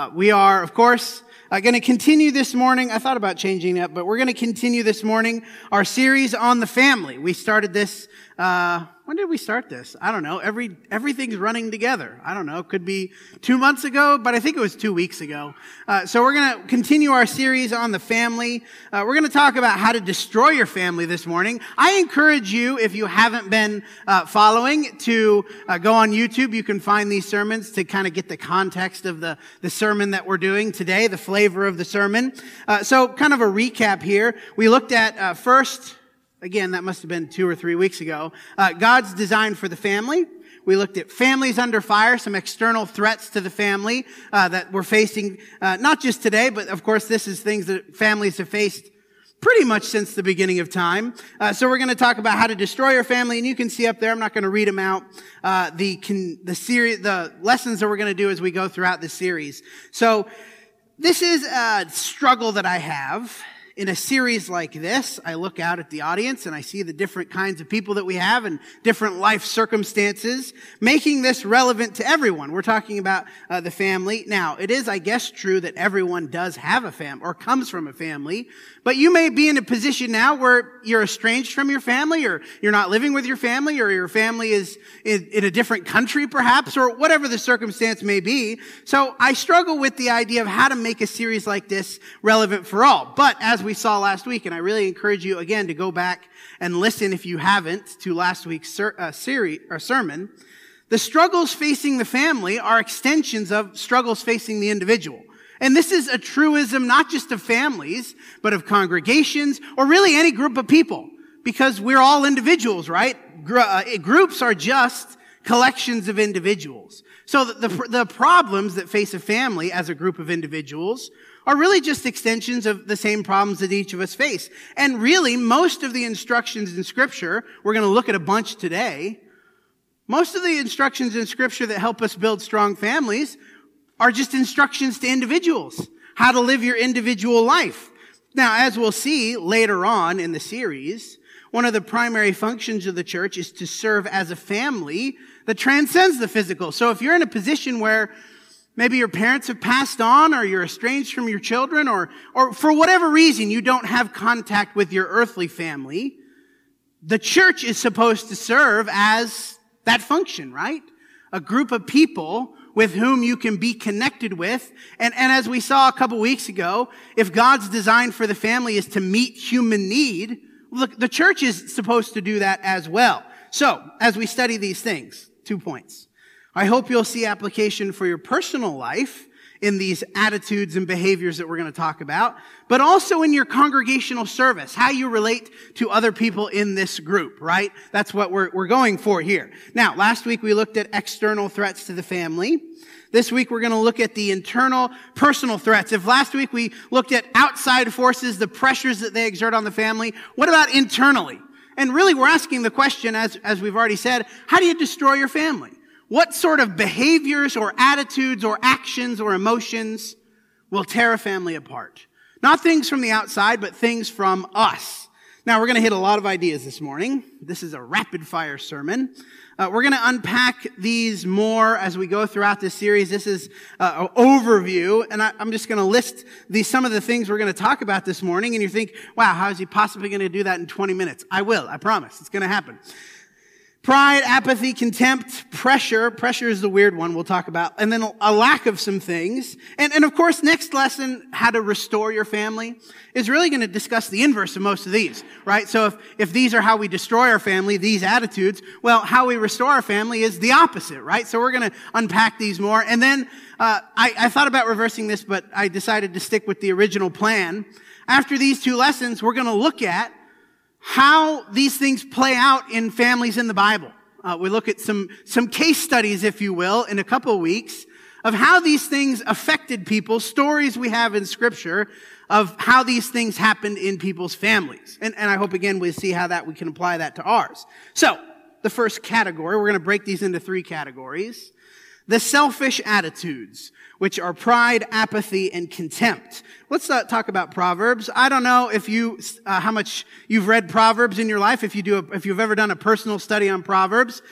Uh, we are, of course, uh, going to continue this morning. I thought about changing it, but we're going to continue this morning our series on the family. We started this uh, when did we start this? I don't know. Every everything's running together. I don't know. It could be two months ago, but I think it was two weeks ago. Uh, so we're going to continue our series on the family. Uh, we're going to talk about how to destroy your family this morning. I encourage you, if you haven't been uh, following, to uh, go on YouTube. You can find these sermons to kind of get the context of the the sermon that we're doing today, the flavor of the sermon. Uh, so, kind of a recap here. We looked at uh, first Again, that must have been two or three weeks ago. Uh, God's design for the family. We looked at families under fire, some external threats to the family uh, that we're facing, uh, not just today, but of course, this is things that families have faced pretty much since the beginning of time. Uh, so we're going to talk about how to destroy your family, and you can see up there. I'm not going to read them out. Uh, the con- the series, the lessons that we're going to do as we go throughout this series. So this is a struggle that I have in a series like this, I look out at the audience and I see the different kinds of people that we have and different life circumstances, making this relevant to everyone. We're talking about uh, the family. Now, it is, I guess, true that everyone does have a family or comes from a family, but you may be in a position now where you're estranged from your family or you're not living with your family or your family is in, in a different country perhaps or whatever the circumstance may be. So I struggle with the idea of how to make a series like this relevant for all. But as we saw last week, and I really encourage you again to go back and listen if you haven't to last week's ser- uh, series or sermon, the struggles facing the family are extensions of struggles facing the individual. And this is a truism not just of families, but of congregations or really any group of people because we're all individuals, right? Uh, groups are just collections of individuals. So the, the, the, problems that face a family as a group of individuals are really just extensions of the same problems that each of us face. And really, most of the instructions in scripture, we're going to look at a bunch today, most of the instructions in scripture that help us build strong families are just instructions to individuals, how to live your individual life. Now, as we'll see later on in the series, one of the primary functions of the church is to serve as a family that transcends the physical. So if you're in a position where maybe your parents have passed on or you're estranged from your children or, or for whatever reason you don't have contact with your earthly family, the church is supposed to serve as that function, right? A group of people with whom you can be connected with. And, and as we saw a couple weeks ago, if God's design for the family is to meet human need, look, the church is supposed to do that as well. So, as we study these things, two points. I hope you'll see application for your personal life in these attitudes and behaviors that we're going to talk about, but also in your congregational service, how you relate to other people in this group, right? That's what we're, we're going for here. Now, last week we looked at external threats to the family. This week we're going to look at the internal personal threats. If last week we looked at outside forces, the pressures that they exert on the family, what about internally? And really we're asking the question, as, as we've already said, how do you destroy your family? What sort of behaviors or attitudes or actions or emotions will tear a family apart? Not things from the outside, but things from us. Now, we're going to hit a lot of ideas this morning. This is a rapid fire sermon. Uh, we're going to unpack these more as we go throughout this series. This is uh, an overview, and I, am just going to list these some of the things we're going to talk about this morning. And you think, "Wow, how is he possibly going to do that in 20 minutes?" I will. I promise. It's going to happen. Pride, apathy, contempt, pressure. Pressure is the weird one we'll talk about. And then a lack of some things. And, and of course, next lesson, how to restore your family, is really going to discuss the inverse of most of these, right? So if, if these are how we destroy our family, these attitudes, well, how we restore our family is the opposite, right? So we're going to unpack these more. And then, uh, I, I thought about reversing this, but I decided to stick with the original plan. After these two lessons, we're going to look at how these things play out in families in the Bible. Uh, we look at some, some case studies, if you will, in a couple of weeks of how these things affected people, stories we have in scripture of how these things happened in people's families. And, and I hope again we see how that we can apply that to ours. So, the first category, we're going to break these into three categories. The selfish attitudes which are pride, apathy, and contempt. Let's uh, talk about Proverbs. I don't know if you, uh, how much you've read Proverbs in your life, if you do, a, if you've ever done a personal study on Proverbs.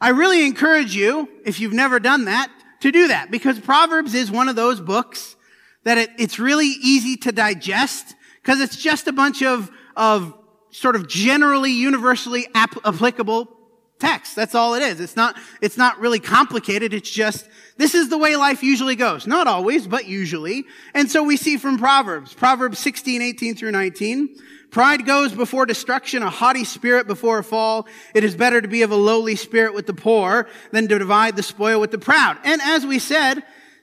I really encourage you, if you've never done that, to do that because Proverbs is one of those books that it, it's really easy to digest because it's just a bunch of, of sort of generally, universally ap- applicable text. That's all it is. It's not, it's not really complicated. It's just, this is the way life usually goes. Not always, but usually. And so we see from Proverbs, Proverbs 16, 18 through 19. Pride goes before destruction, a haughty spirit before a fall. It is better to be of a lowly spirit with the poor than to divide the spoil with the proud. And as we said,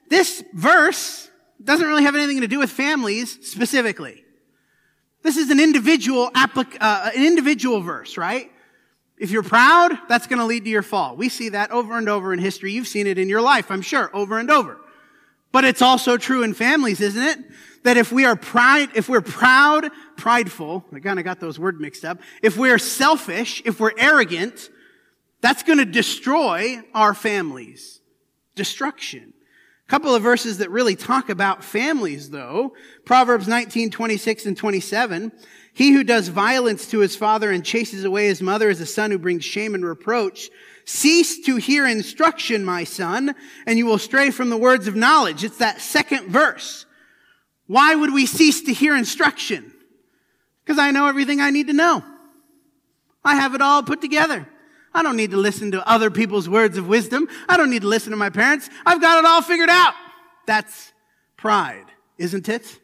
this verse doesn't really have anything to do with families specifically. This is an individual applic- uh, an individual verse, right? If you're proud, that's going to lead to your fall. We see that over and over in history. You've seen it in your life, I'm sure, over and over. But it's also true in families, isn't it? That if we are pride, if we're proud, prideful, I kind of got those words mixed up. If we're selfish, if we're arrogant, that's going to destroy our families. Destruction. A couple of verses that really talk about families, though. Proverbs 19, 26 and 27. He who does violence to his father and chases away his mother is a son who brings shame and reproach. Cease to hear instruction, my son, and you will stray from the words of knowledge. It's that second verse. Why would we cease to hear instruction? Because I know everything I need to know. I have it all put together. I don't need to listen to other people's words of wisdom. I don't need to listen to my parents. I've got it all figured out. That's pride, isn't it?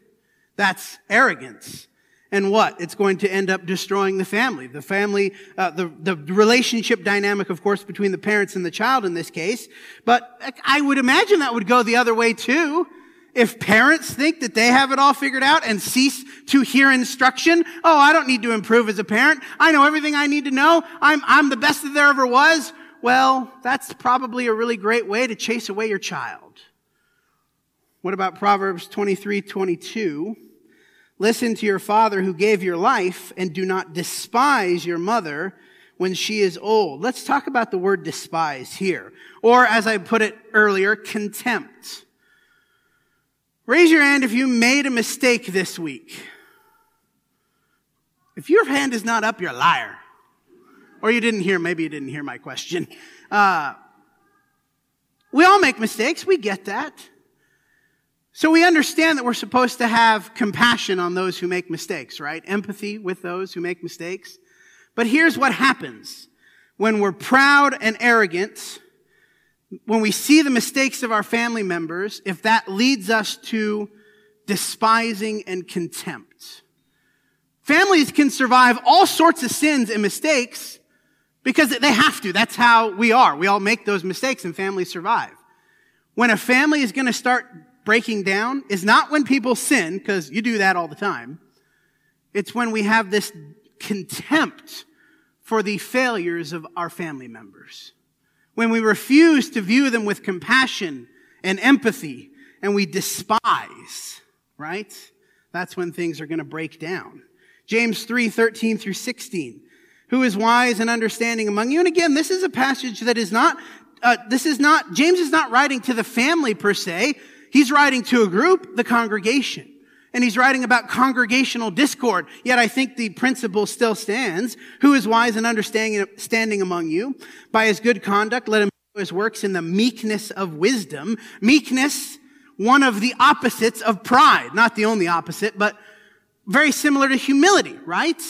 That's arrogance and what? It's going to end up destroying the family. The family, uh, the, the relationship dynamic, of course, between the parents and the child in this case. But I would imagine that would go the other way too. If parents think that they have it all figured out and cease to hear instruction, oh, I don't need to improve as a parent. I know everything I need to know. I'm, I'm the best that there ever was. Well, that's probably a really great way to chase away your child. What about Proverbs 23, 22? Listen to your father who gave your life and do not despise your mother when she is old. Let's talk about the word despise here. Or as I put it earlier, contempt. Raise your hand if you made a mistake this week. If your hand is not up, you're a liar. Or you didn't hear, maybe you didn't hear my question. Uh, we all make mistakes. We get that. So we understand that we're supposed to have compassion on those who make mistakes, right? Empathy with those who make mistakes. But here's what happens when we're proud and arrogant, when we see the mistakes of our family members, if that leads us to despising and contempt. Families can survive all sorts of sins and mistakes because they have to. That's how we are. We all make those mistakes and families survive. When a family is going to start breaking down is not when people sin, because you do that all the time. It's when we have this contempt for the failures of our family members. When we refuse to view them with compassion and empathy and we despise, right? That's when things are going to break down. James 3, 13 through 16. Who is wise and understanding among you? And again, this is a passage that is not, uh, this is not, James is not writing to the family per se. He's writing to a group, the congregation. And he's writing about congregational discord. Yet I think the principle still stands. Who is wise and understanding among you? By his good conduct, let him do his works in the meekness of wisdom. Meekness, one of the opposites of pride. Not the only opposite, but very similar to humility, right?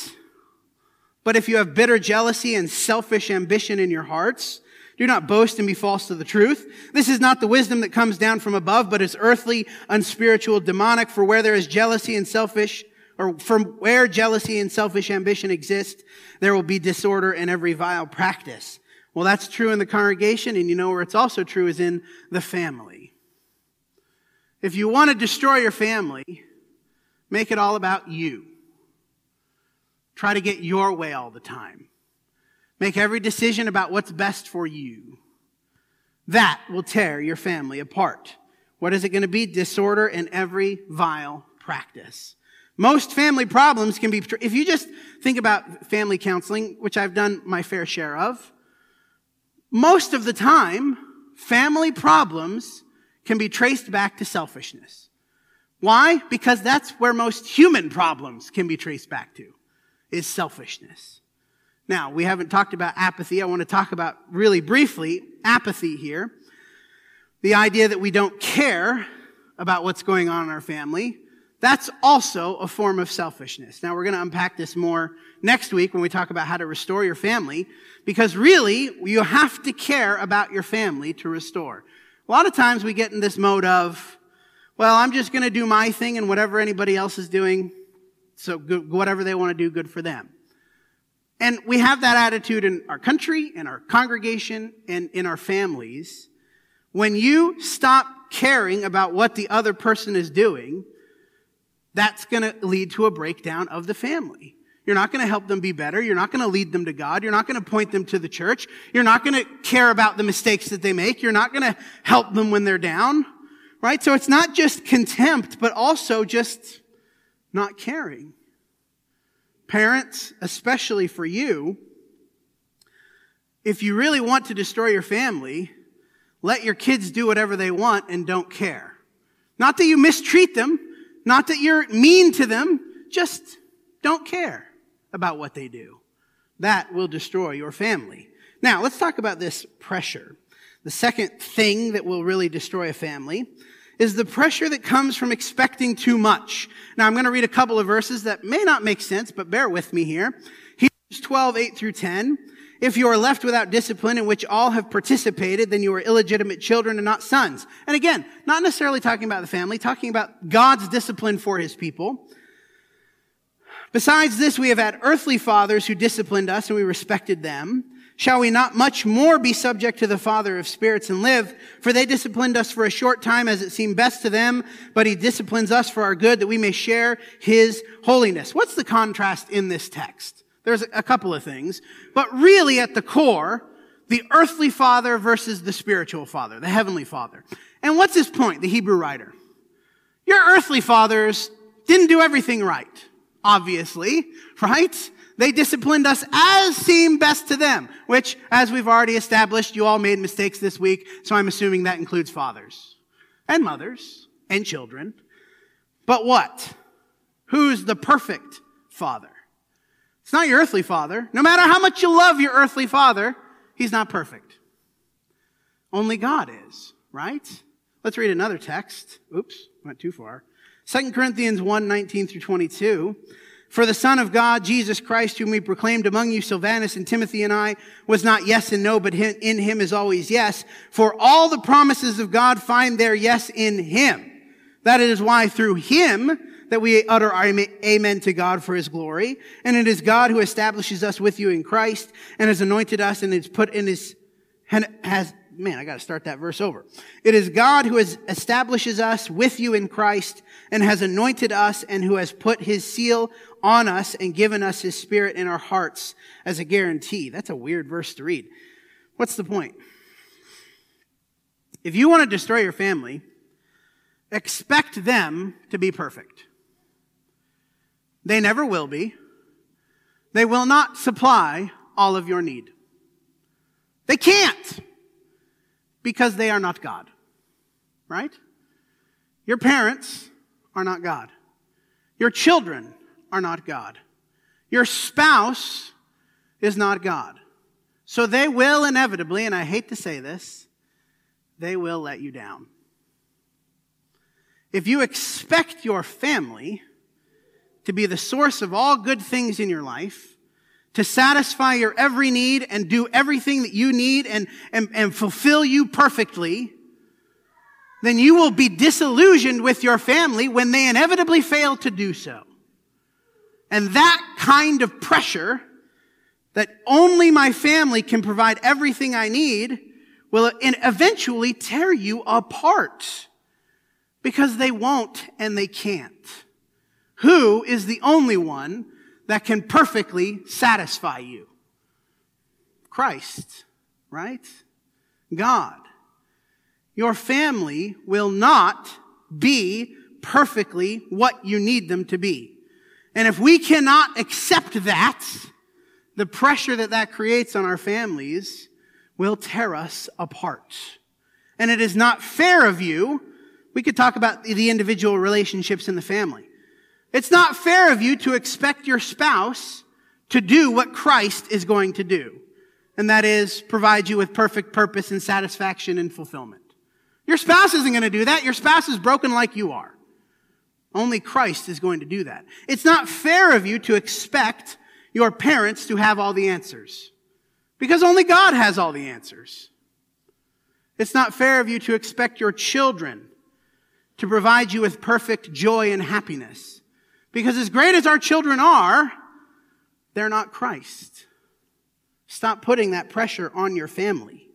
But if you have bitter jealousy and selfish ambition in your hearts, do not boast and be false to the truth. This is not the wisdom that comes down from above, but is earthly, unspiritual, demonic. For where there is jealousy and selfish, or from where jealousy and selfish ambition exist, there will be disorder and every vile practice. Well, that's true in the congregation, and you know where it's also true is in the family. If you want to destroy your family, make it all about you. Try to get your way all the time. Make every decision about what's best for you. That will tear your family apart. What is it going to be? Disorder and every vile practice. Most family problems can be, if you just think about family counseling, which I've done my fair share of, most of the time, family problems can be traced back to selfishness. Why? Because that's where most human problems can be traced back to, is selfishness. Now, we haven't talked about apathy. I want to talk about really briefly apathy here. the idea that we don't care about what's going on in our family, that's also a form of selfishness. Now we're going to unpack this more next week when we talk about how to restore your family, because really, you have to care about your family to restore. A lot of times we get in this mode of, well, I'm just going to do my thing and whatever anybody else is doing, so whatever they want to do, good for them. And we have that attitude in our country, in our congregation, and in our families. When you stop caring about what the other person is doing, that's going to lead to a breakdown of the family. You're not going to help them be better. You're not going to lead them to God. You're not going to point them to the church. You're not going to care about the mistakes that they make. You're not going to help them when they're down. Right? So it's not just contempt, but also just not caring. Parents, especially for you, if you really want to destroy your family, let your kids do whatever they want and don't care. Not that you mistreat them, not that you're mean to them, just don't care about what they do. That will destroy your family. Now, let's talk about this pressure. The second thing that will really destroy a family is the pressure that comes from expecting too much. Now, I'm going to read a couple of verses that may not make sense, but bear with me here. Hebrews 12, 8 through 10. If you are left without discipline in which all have participated, then you are illegitimate children and not sons. And again, not necessarily talking about the family, talking about God's discipline for his people. Besides this, we have had earthly fathers who disciplined us and we respected them. Shall we not much more be subject to the Father of spirits and live? For they disciplined us for a short time as it seemed best to them, but he disciplines us for our good that we may share his holiness. What's the contrast in this text? There's a couple of things, but really at the core, the earthly father versus the spiritual father, the heavenly father. And what's his point, the Hebrew writer? Your earthly fathers didn't do everything right, obviously, right? They disciplined us as seemed best to them, which, as we've already established, you all made mistakes this week, so I'm assuming that includes fathers and mothers and children. But what? Who's the perfect father? It's not your earthly father. No matter how much you love your earthly father, he's not perfect. Only God is, right? Let's read another text. Oops, went too far. 2 Corinthians 1, 19 through 22. For the Son of God, Jesus Christ, whom we proclaimed among you, Silvanus and Timothy and I, was not yes and no, but in him is always yes. For all the promises of God find their yes in him. That is why through him, that we utter our amen to God for his glory. And it is God who establishes us with you in Christ and has anointed us and has put in his, has, man, I got to start that verse over. It is God who has establishes us with you in Christ and has anointed us and who has put his seal on us and given us his spirit in our hearts as a guarantee. That's a weird verse to read. What's the point? If you want to destroy your family, expect them to be perfect. They never will be. They will not supply all of your need. They can't because they are not God. Right? Your parents are not God. Your children are not God. Your spouse is not God. So they will inevitably, and I hate to say this, they will let you down. If you expect your family to be the source of all good things in your life, to satisfy your every need and do everything that you need and, and, and fulfill you perfectly, then you will be disillusioned with your family when they inevitably fail to do so. And that kind of pressure that only my family can provide everything I need will eventually tear you apart because they won't and they can't. Who is the only one that can perfectly satisfy you? Christ, right? God. Your family will not be perfectly what you need them to be. And if we cannot accept that, the pressure that that creates on our families will tear us apart. And it is not fair of you. We could talk about the individual relationships in the family. It's not fair of you to expect your spouse to do what Christ is going to do. And that is provide you with perfect purpose and satisfaction and fulfillment. Your spouse isn't going to do that. Your spouse is broken like you are. Only Christ is going to do that. It's not fair of you to expect your parents to have all the answers. Because only God has all the answers. It's not fair of you to expect your children to provide you with perfect joy and happiness. Because as great as our children are, they're not Christ. Stop putting that pressure on your family.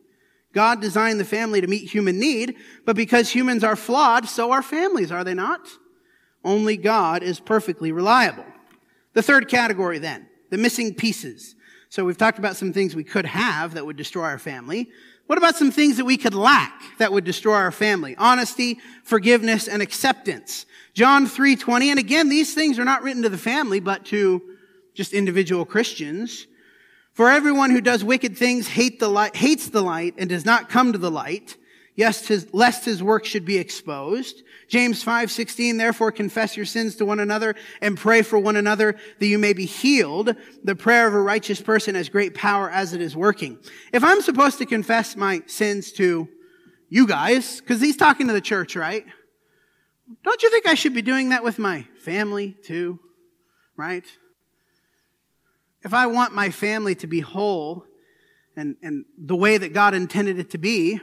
God designed the family to meet human need, but because humans are flawed, so are families, are they not? Only God is perfectly reliable. The third category then, the missing pieces. So we've talked about some things we could have that would destroy our family. What about some things that we could lack that would destroy our family? Honesty, forgiveness, and acceptance. John 3:20, and again, these things are not written to the family, but to just individual Christians. For everyone who does wicked things hate the light, hates the light and does not come to the light, yes, his, lest his work should be exposed. James 5:16 Therefore confess your sins to one another and pray for one another that you may be healed. The prayer of a righteous person has great power as it is working. If I'm supposed to confess my sins to you guys cuz he's talking to the church, right? Don't you think I should be doing that with my family too? Right? If I want my family to be whole and, and the way that God intended it to be,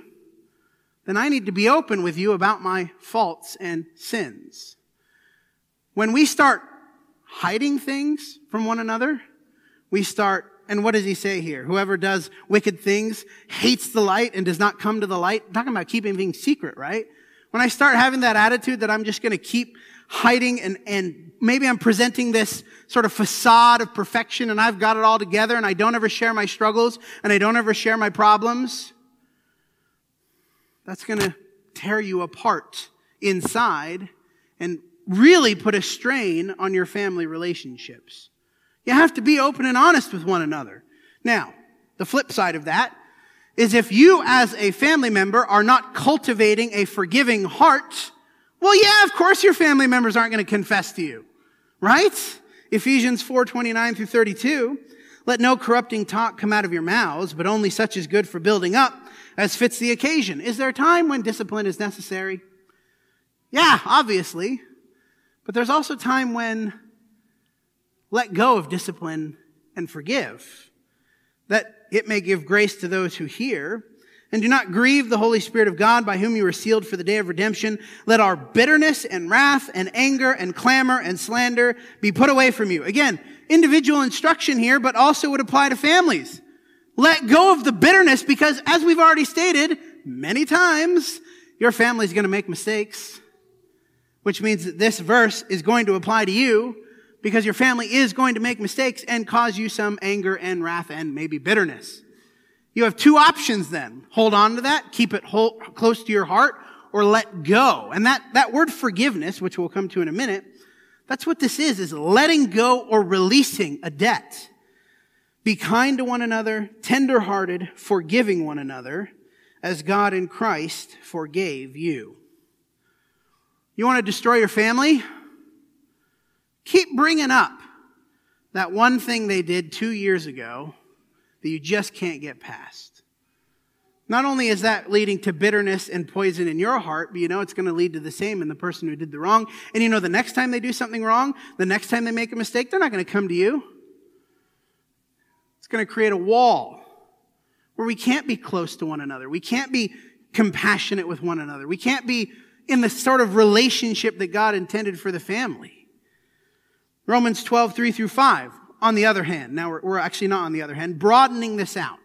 then I need to be open with you about my faults and sins. When we start hiding things from one another, we start, and what does he say here? Whoever does wicked things hates the light and does not come to the light. I'm talking about keeping things secret, right? When I start having that attitude that I'm just going to keep hiding and, and maybe I'm presenting this sort of facade of perfection and I've got it all together and I don't ever share my struggles and I don't ever share my problems, that's going to tear you apart inside and really put a strain on your family relationships. You have to be open and honest with one another. Now, the flip side of that is if you as a family member are not cultivating a forgiving heart, well, yeah, of course your family members aren't going to confess to you, right? Ephesians 4, 29 through 32. Let no corrupting talk come out of your mouths, but only such as good for building up as fits the occasion. Is there a time when discipline is necessary? Yeah, obviously. But there's also time when let go of discipline and forgive, that it may give grace to those who hear. And do not grieve the Holy Spirit of God by whom you were sealed for the day of redemption. Let our bitterness and wrath and anger and clamor and slander be put away from you. Again, individual instruction here, but also would apply to families. Let go of the bitterness because as we've already stated many times, your family is going to make mistakes, which means that this verse is going to apply to you because your family is going to make mistakes and cause you some anger and wrath and maybe bitterness. You have two options then. Hold on to that, keep it whole, close to your heart, or let go. And that, that word forgiveness, which we'll come to in a minute, that's what this is, is letting go or releasing a debt. Be kind to one another, tenderhearted, forgiving one another, as God in Christ forgave you. You want to destroy your family? Keep bringing up that one thing they did two years ago that you just can't get past. Not only is that leading to bitterness and poison in your heart, but you know it's going to lead to the same in the person who did the wrong. And you know the next time they do something wrong, the next time they make a mistake, they're not going to come to you. It's going to create a wall where we can't be close to one another. We can't be compassionate with one another. We can't be in the sort of relationship that God intended for the family. Romans 12, 3 through 5, on the other hand, now we're, we're actually not on the other hand, broadening this out.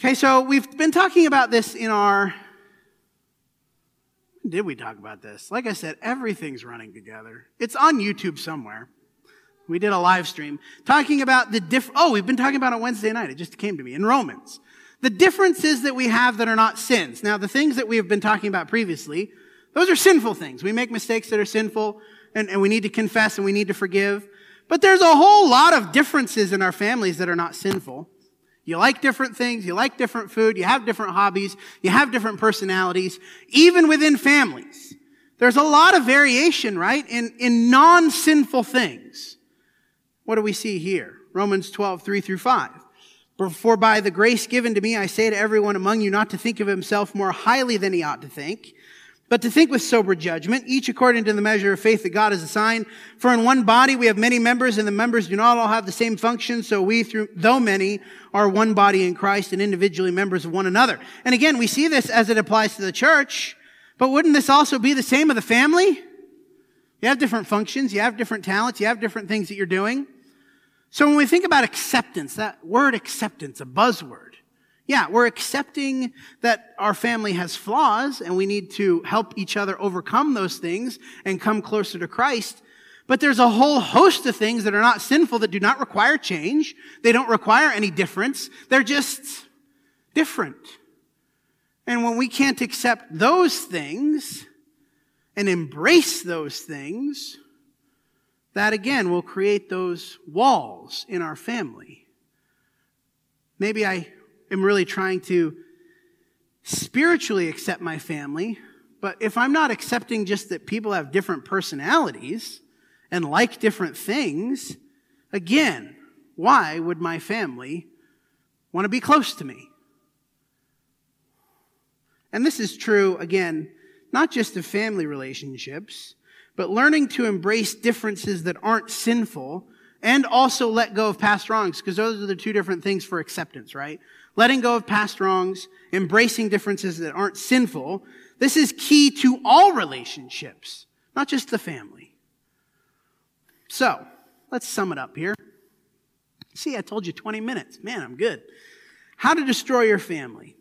Okay, so we've been talking about this in our. Did we talk about this? Like I said, everything's running together. It's on YouTube somewhere. We did a live stream talking about the diff, oh, we've been talking about it Wednesday night. It just came to me in Romans. The differences that we have that are not sins. Now, the things that we have been talking about previously, those are sinful things. We make mistakes that are sinful and, and we need to confess and we need to forgive. But there's a whole lot of differences in our families that are not sinful. You like different things, you like different food, you have different hobbies, you have different personalities, even within families. There's a lot of variation, right, in, in non-sinful things. What do we see here? Romans 12, 3 through 5. For by the grace given to me, I say to everyone among you not to think of himself more highly than he ought to think, but to think with sober judgment, each according to the measure of faith that God has assigned. For in one body we have many members, and the members do not all have the same function, so we, through, though many, are one body in Christ and individually members of one another. And again, we see this as it applies to the church, but wouldn't this also be the same of the family? You have different functions, you have different talents, you have different things that you're doing. So when we think about acceptance, that word acceptance, a buzzword, yeah, we're accepting that our family has flaws and we need to help each other overcome those things and come closer to Christ. But there's a whole host of things that are not sinful that do not require change. They don't require any difference. They're just different. And when we can't accept those things and embrace those things, that again will create those walls in our family. Maybe I am really trying to spiritually accept my family, but if I'm not accepting just that people have different personalities and like different things, again, why would my family want to be close to me? And this is true, again, not just of family relationships, but learning to embrace differences that aren't sinful and also let go of past wrongs, because those are the two different things for acceptance, right? Letting go of past wrongs, embracing differences that aren't sinful. This is key to all relationships, not just the family. So, let's sum it up here. See, I told you 20 minutes. Man, I'm good. How to destroy your family.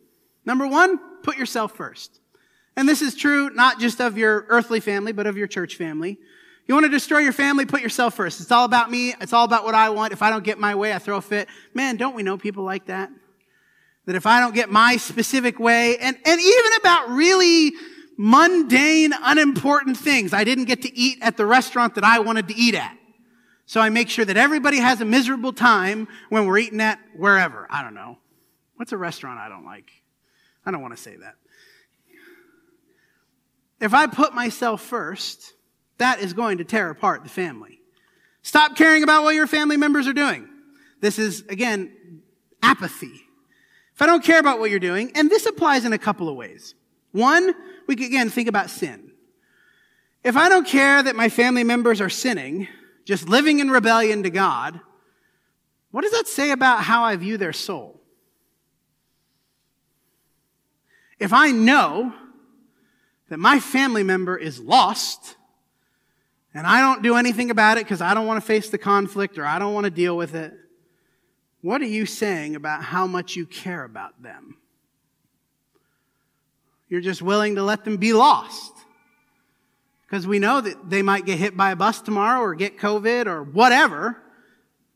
Number one, put yourself first. And this is true not just of your earthly family, but of your church family. You want to destroy your family, put yourself first. It's all about me. It's all about what I want. If I don't get my way, I throw a fit. Man, don't we know people like that? That if I don't get my specific way, and, and even about really mundane, unimportant things, I didn't get to eat at the restaurant that I wanted to eat at. So I make sure that everybody has a miserable time when we're eating at wherever. I don't know. What's a restaurant I don't like? I don't want to say that. If I put myself first, that is going to tear apart the family. Stop caring about what your family members are doing. This is, again, apathy. If I don't care about what you're doing, and this applies in a couple of ways. One, we can again think about sin. If I don't care that my family members are sinning, just living in rebellion to God, what does that say about how I view their soul? If I know that my family member is lost and I don't do anything about it because I don't want to face the conflict or I don't want to deal with it, what are you saying about how much you care about them? You're just willing to let them be lost. Because we know that they might get hit by a bus tomorrow or get COVID or whatever,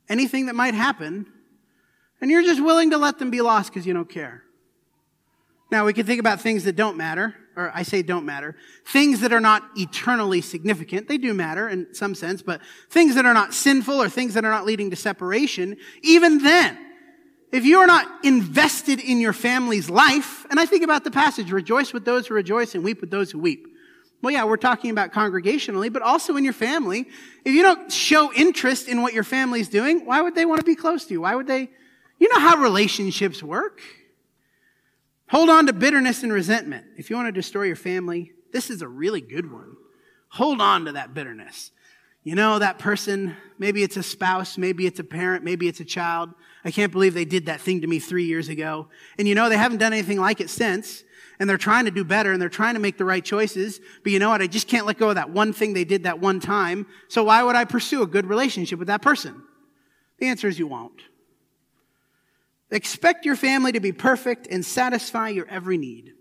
anything that might happen. And you're just willing to let them be lost because you don't care. Now, we can think about things that don't matter or I say don't matter, things that are not eternally significant, they do matter in some sense, but things that are not sinful or things that are not leading to separation, even then, if you are not invested in your family's life, and I think about the passage, rejoice with those who rejoice and weep with those who weep. Well, yeah, we're talking about congregationally, but also in your family. If you don't show interest in what your family's doing, why would they want to be close to you? Why would they? You know how relationships work. Hold on to bitterness and resentment. If you want to destroy your family, this is a really good one. Hold on to that bitterness. You know, that person, maybe it's a spouse, maybe it's a parent, maybe it's a child. I can't believe they did that thing to me three years ago. And you know, they haven't done anything like it since. And they're trying to do better and they're trying to make the right choices. But you know what? I just can't let go of that one thing they did that one time. So why would I pursue a good relationship with that person? The answer is you won't. Expect your family to be perfect and satisfy your every need.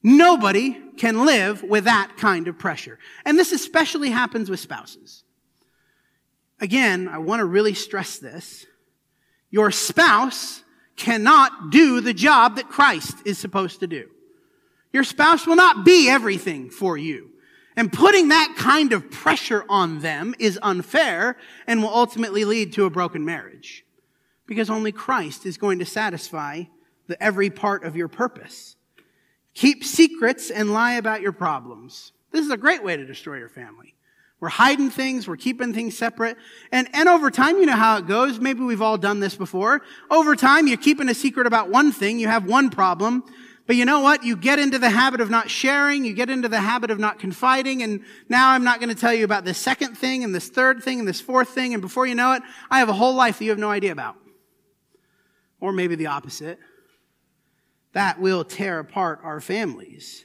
Nobody can live with that kind of pressure. And this especially happens with spouses. Again, I want to really stress this. Your spouse cannot do the job that Christ is supposed to do. Your spouse will not be everything for you. And putting that kind of pressure on them is unfair and will ultimately lead to a broken marriage because only Christ is going to satisfy the every part of your purpose. Keep secrets and lie about your problems. This is a great way to destroy your family. We're hiding things. We're keeping things separate. And, and over time, you know how it goes. Maybe we've all done this before. Over time, you're keeping a secret about one thing. You have one problem. But you know what? You get into the habit of not sharing. You get into the habit of not confiding. And now I'm not going to tell you about this second thing and this third thing and this fourth thing. And before you know it, I have a whole life that you have no idea about. Or maybe the opposite. That will tear apart our families.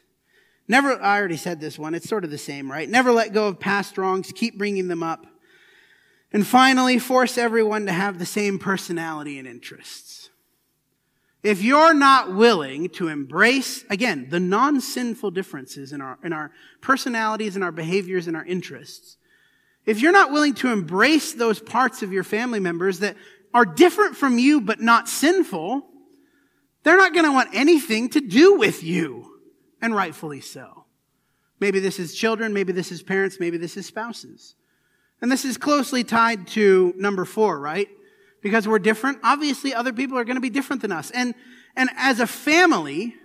Never, I already said this one. It's sort of the same, right? Never let go of past wrongs. Keep bringing them up. And finally, force everyone to have the same personality and interests. If you're not willing to embrace, again, the non-sinful differences in our, in our personalities and our behaviors and our interests, if you're not willing to embrace those parts of your family members that are different from you but not sinful, they're not going to want anything to do with you and rightfully so. Maybe this is children, maybe this is parents, maybe this is spouses. And this is closely tied to number four, right? Because we're different. Obviously, other people are going to be different than us. And, and as a family,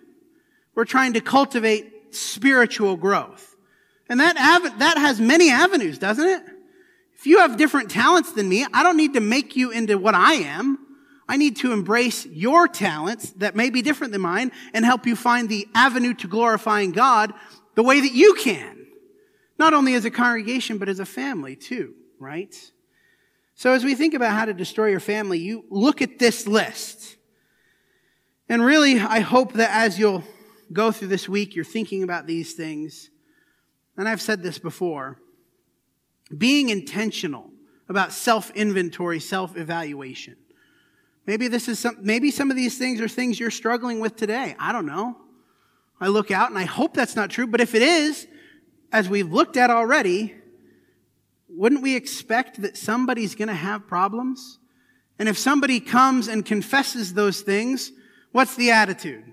we're trying to cultivate spiritual growth. And that, av- that has many avenues, doesn't it? If you have different talents than me, I don't need to make you into what I am. I need to embrace your talents that may be different than mine and help you find the avenue to glorifying God the way that you can. Not only as a congregation, but as a family too, right? So as we think about how to destroy your family, you look at this list. And really, I hope that as you'll go through this week, you're thinking about these things. And I've said this before. Being intentional about self-inventory, self-evaluation. Maybe this is some, maybe some of these things are things you're struggling with today. I don't know. I look out and I hope that's not true, but if it is, as we've looked at already, wouldn't we expect that somebody's going to have problems? And if somebody comes and confesses those things, what's the attitude?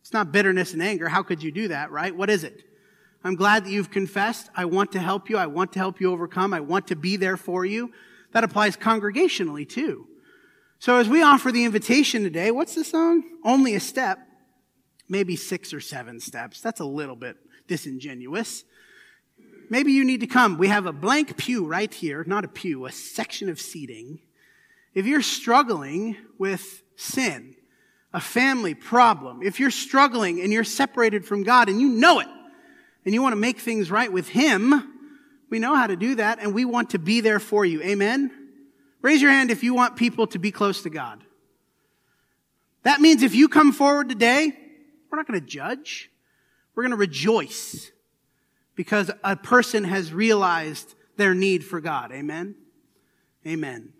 It's not bitterness and anger. How could you do that, right? What is it? I'm glad that you've confessed. I want to help you. I want to help you overcome. I want to be there for you. That applies congregationally too. So as we offer the invitation today, what's the song? Only a step. Maybe six or seven steps. That's a little bit disingenuous. Maybe you need to come. We have a blank pew right here, not a pew, a section of seating. If you're struggling with sin, a family problem, if you're struggling and you're separated from God and you know it, and you want to make things right with Him, we know how to do that and we want to be there for you. Amen? Raise your hand if you want people to be close to God. That means if you come forward today, we're not going to judge. We're going to rejoice because a person has realized their need for God. Amen? Amen.